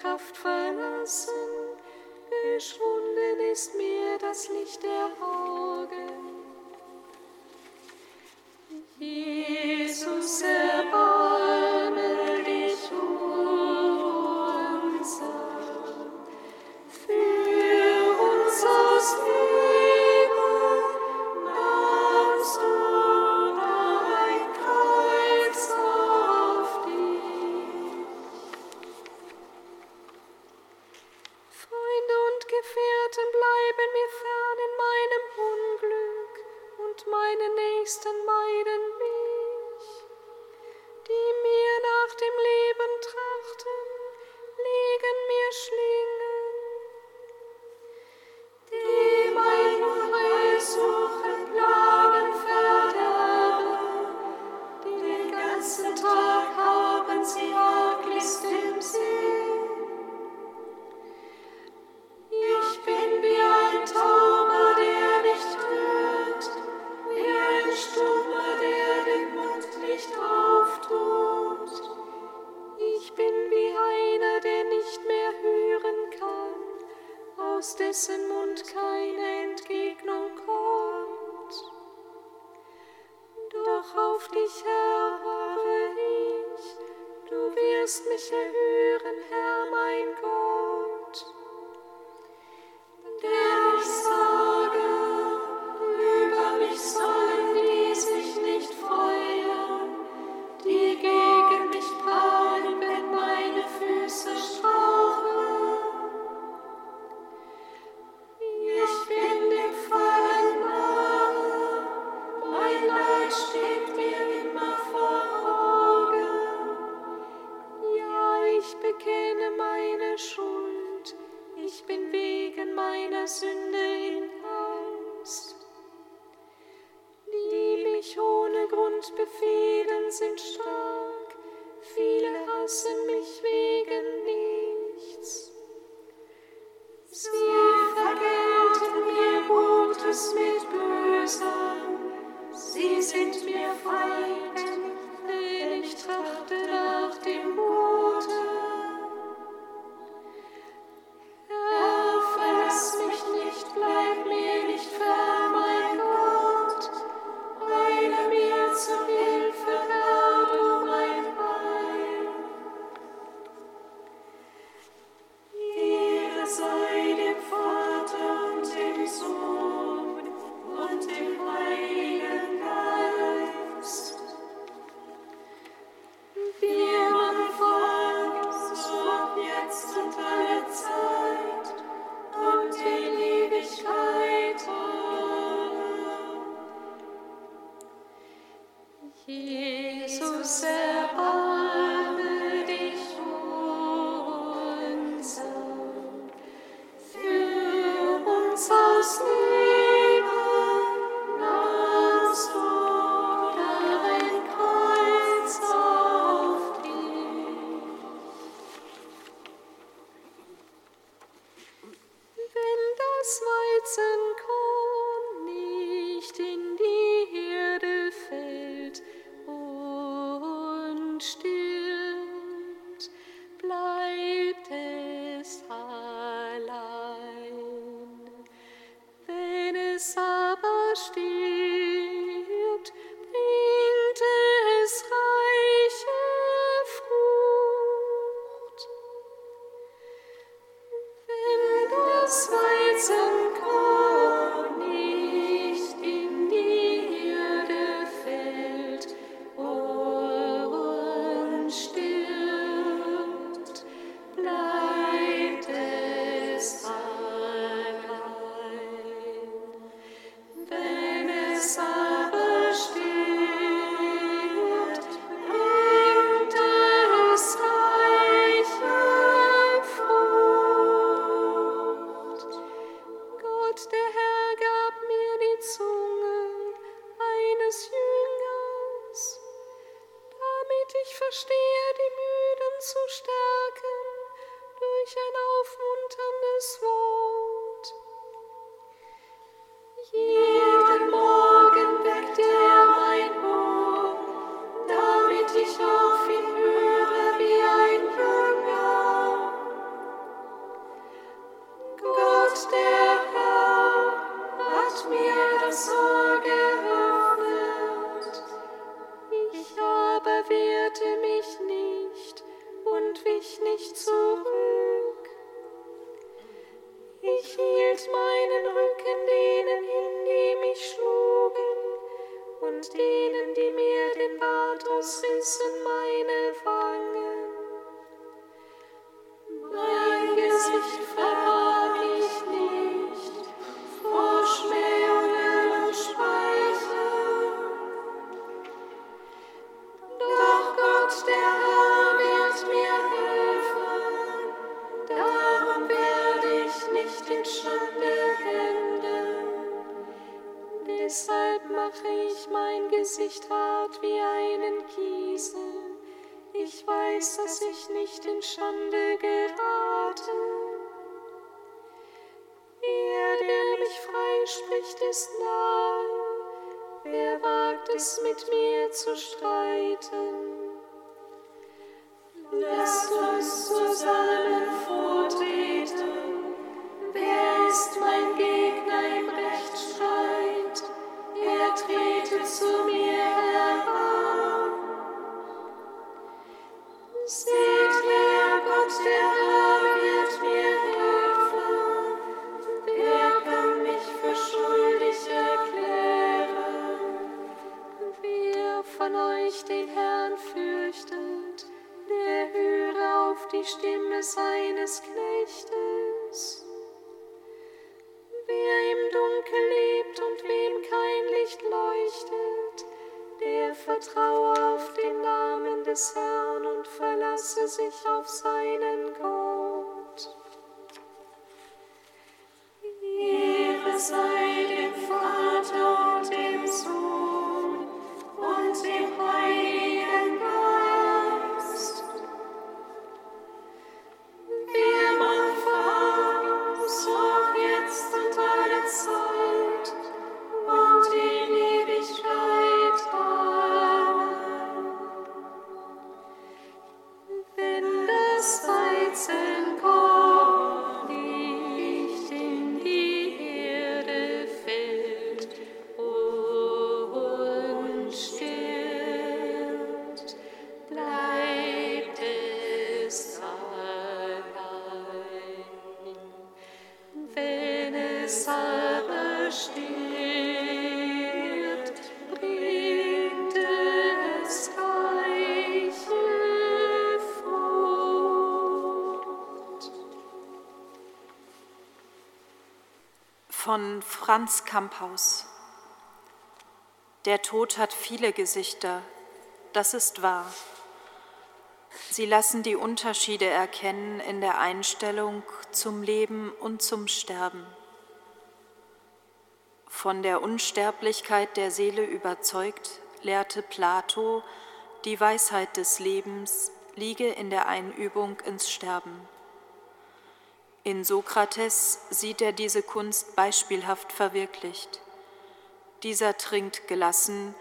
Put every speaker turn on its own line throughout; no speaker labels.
zu Hilfe. Deshalb mache ich mein Gesicht hart wie einen Kiesel. Ich weiß, dass ich nicht in Schande gerate. Er, der mich freispricht, ist nahe. Wer wagt es, mit mir zu streiten? Lasst uns zusammen vortreten. Wer ist mein Gegner? zu mir Sing. stützte sich auf sein
von Franz Kamphaus. Der Tod hat viele Gesichter, das ist wahr. Sie lassen die Unterschiede erkennen in der Einstellung zum Leben und zum Sterben. Von der Unsterblichkeit der Seele überzeugt, lehrte Plato, die Weisheit des Lebens liege in der Einübung ins Sterben. In Sokrates sieht er diese Kunst beispielhaft verwirklicht. Dieser trinkt gelassen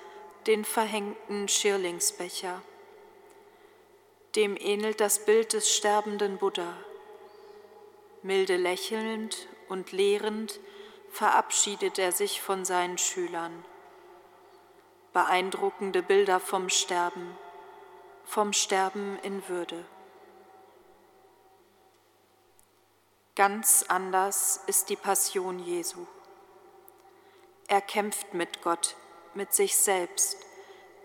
den verhängten Schirlingsbecher. Dem ähnelt das Bild des sterbenden Buddha. Milde lächelnd und lehrend verabschiedet er sich von seinen Schülern. Beeindruckende Bilder vom Sterben, vom Sterben in Würde. Ganz anders ist die Passion Jesu. Er kämpft mit Gott, mit sich selbst.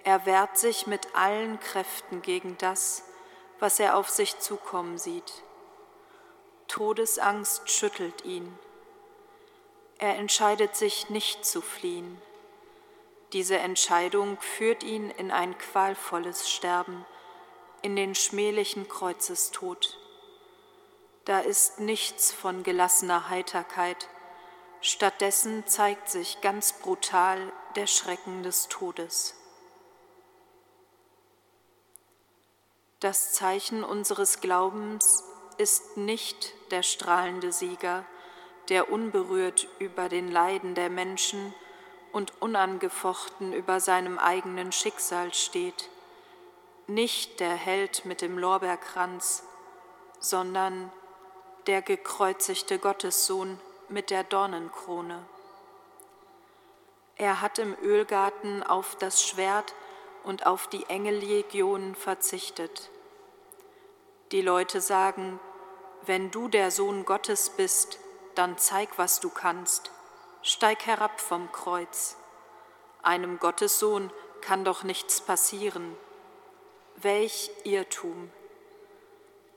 Er wehrt sich mit allen Kräften gegen das, was er auf sich zukommen sieht. Todesangst schüttelt ihn. Er entscheidet sich nicht zu fliehen. Diese Entscheidung führt ihn in ein qualvolles Sterben, in den schmählichen Kreuzestod. Da ist nichts von gelassener Heiterkeit. Stattdessen zeigt sich ganz brutal der Schrecken des Todes. Das Zeichen unseres Glaubens ist nicht der strahlende Sieger, der unberührt über den Leiden der Menschen und unangefochten über seinem eigenen Schicksal steht, nicht der Held mit dem Lorbeerkranz, sondern der gekreuzigte Gottessohn mit der Dornenkrone. Er hat im Ölgarten auf das Schwert und auf die Engellegionen verzichtet. Die Leute sagen, wenn du der Sohn Gottes bist, dann zeig, was du kannst. Steig herab vom Kreuz. Einem Gottessohn kann doch nichts passieren. Welch Irrtum!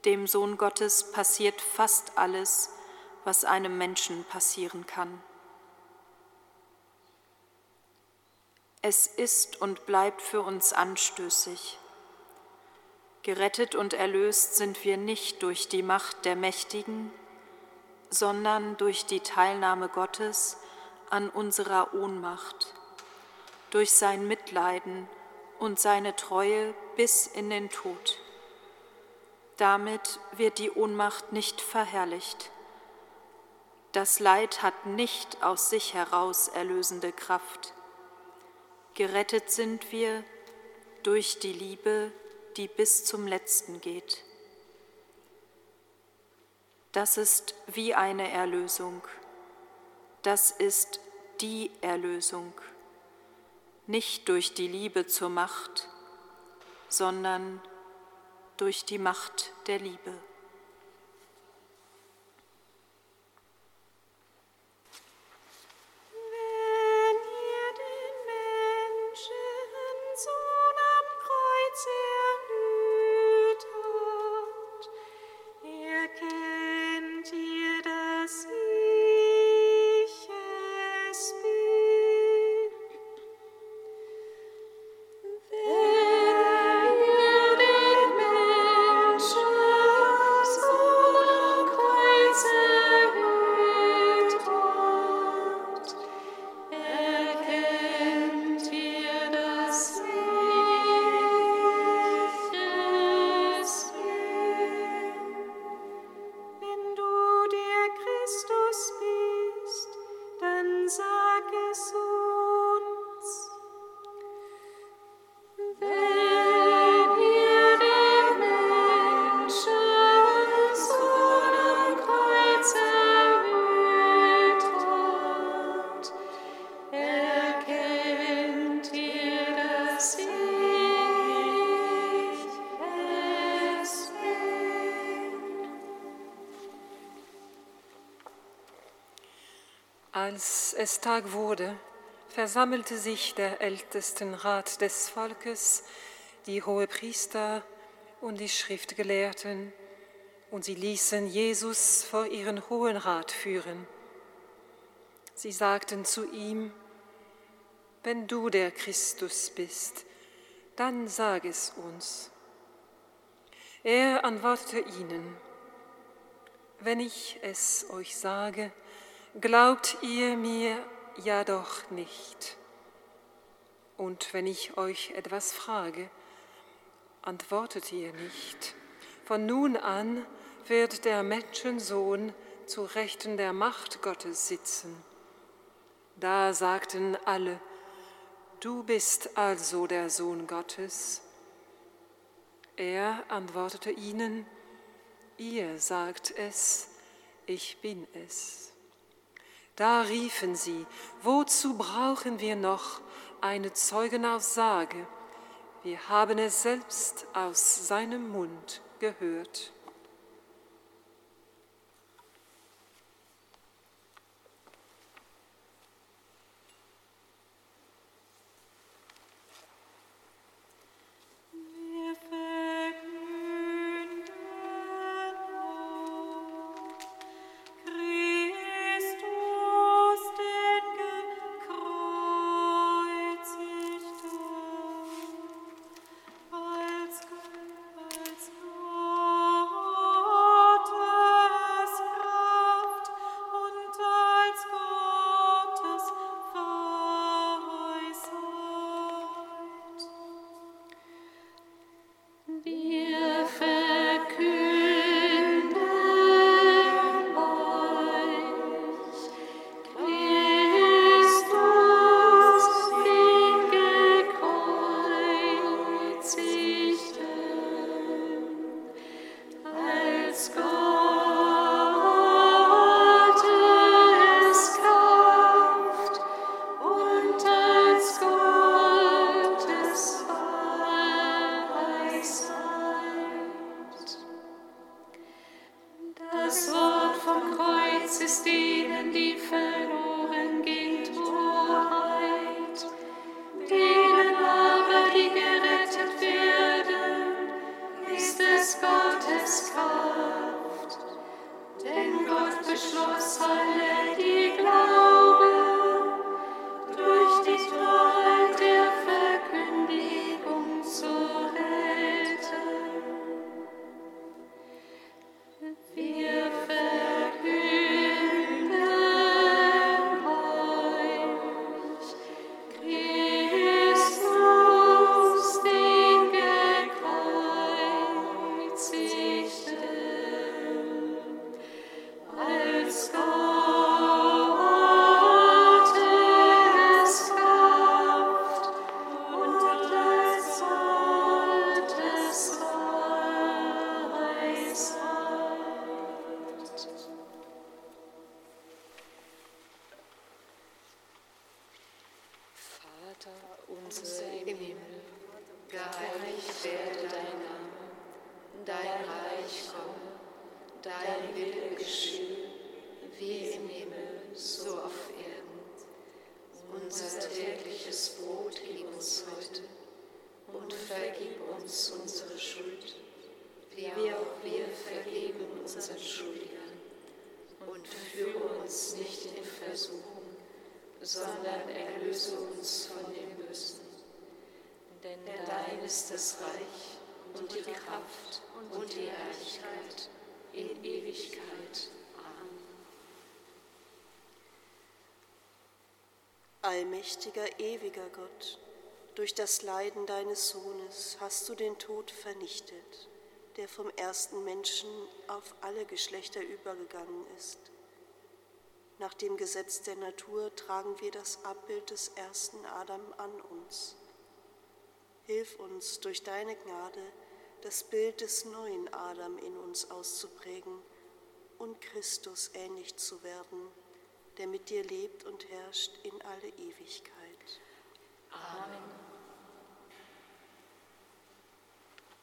Dem Sohn Gottes passiert fast alles, was einem Menschen passieren kann. Es ist und bleibt für uns anstößig. Gerettet und erlöst sind wir nicht durch die Macht der Mächtigen, sondern durch die Teilnahme Gottes an unserer Ohnmacht, durch sein Mitleiden und seine Treue bis in den Tod. Damit wird die Ohnmacht nicht verherrlicht. Das Leid hat nicht aus sich heraus erlösende Kraft. Gerettet sind wir durch die Liebe, die bis zum Letzten geht. Das ist wie eine Erlösung. Das ist die Erlösung. Nicht durch die Liebe zur Macht, sondern durch durch die Macht der Liebe.
Es Tag wurde, versammelte sich der Ältestenrat des Volkes, die Hohepriester und die Schriftgelehrten, und sie ließen Jesus vor ihren Hohen Rat führen. Sie sagten zu ihm, wenn du der Christus bist, dann sag es uns. Er antwortete ihnen, wenn ich es euch sage, glaubt ihr mir ja doch nicht. Und wenn ich euch etwas frage, antwortet ihr nicht. Von nun an wird der Menschensohn zu Rechten der Macht Gottes sitzen. Da sagten alle, du bist also der Sohn Gottes. Er antwortete ihnen, ihr sagt es, ich bin es. Da riefen sie, wozu brauchen wir noch eine Zeugenaussage? Wir haben es selbst aus seinem Mund gehört.
Ist das Reich und die Kraft und die Herrlichkeit in Ewigkeit. Amen.
Allmächtiger, ewiger Gott, durch das Leiden deines Sohnes hast du den Tod vernichtet, der vom ersten Menschen auf alle Geschlechter übergegangen ist nach dem Gesetz der Natur tragen wir das Abbild des ersten Adam an uns. Hilf uns durch deine Gnade, das Bild des neuen Adam in uns auszuprägen und Christus ähnlich zu werden, der mit dir lebt und herrscht in alle Ewigkeit.
Amen.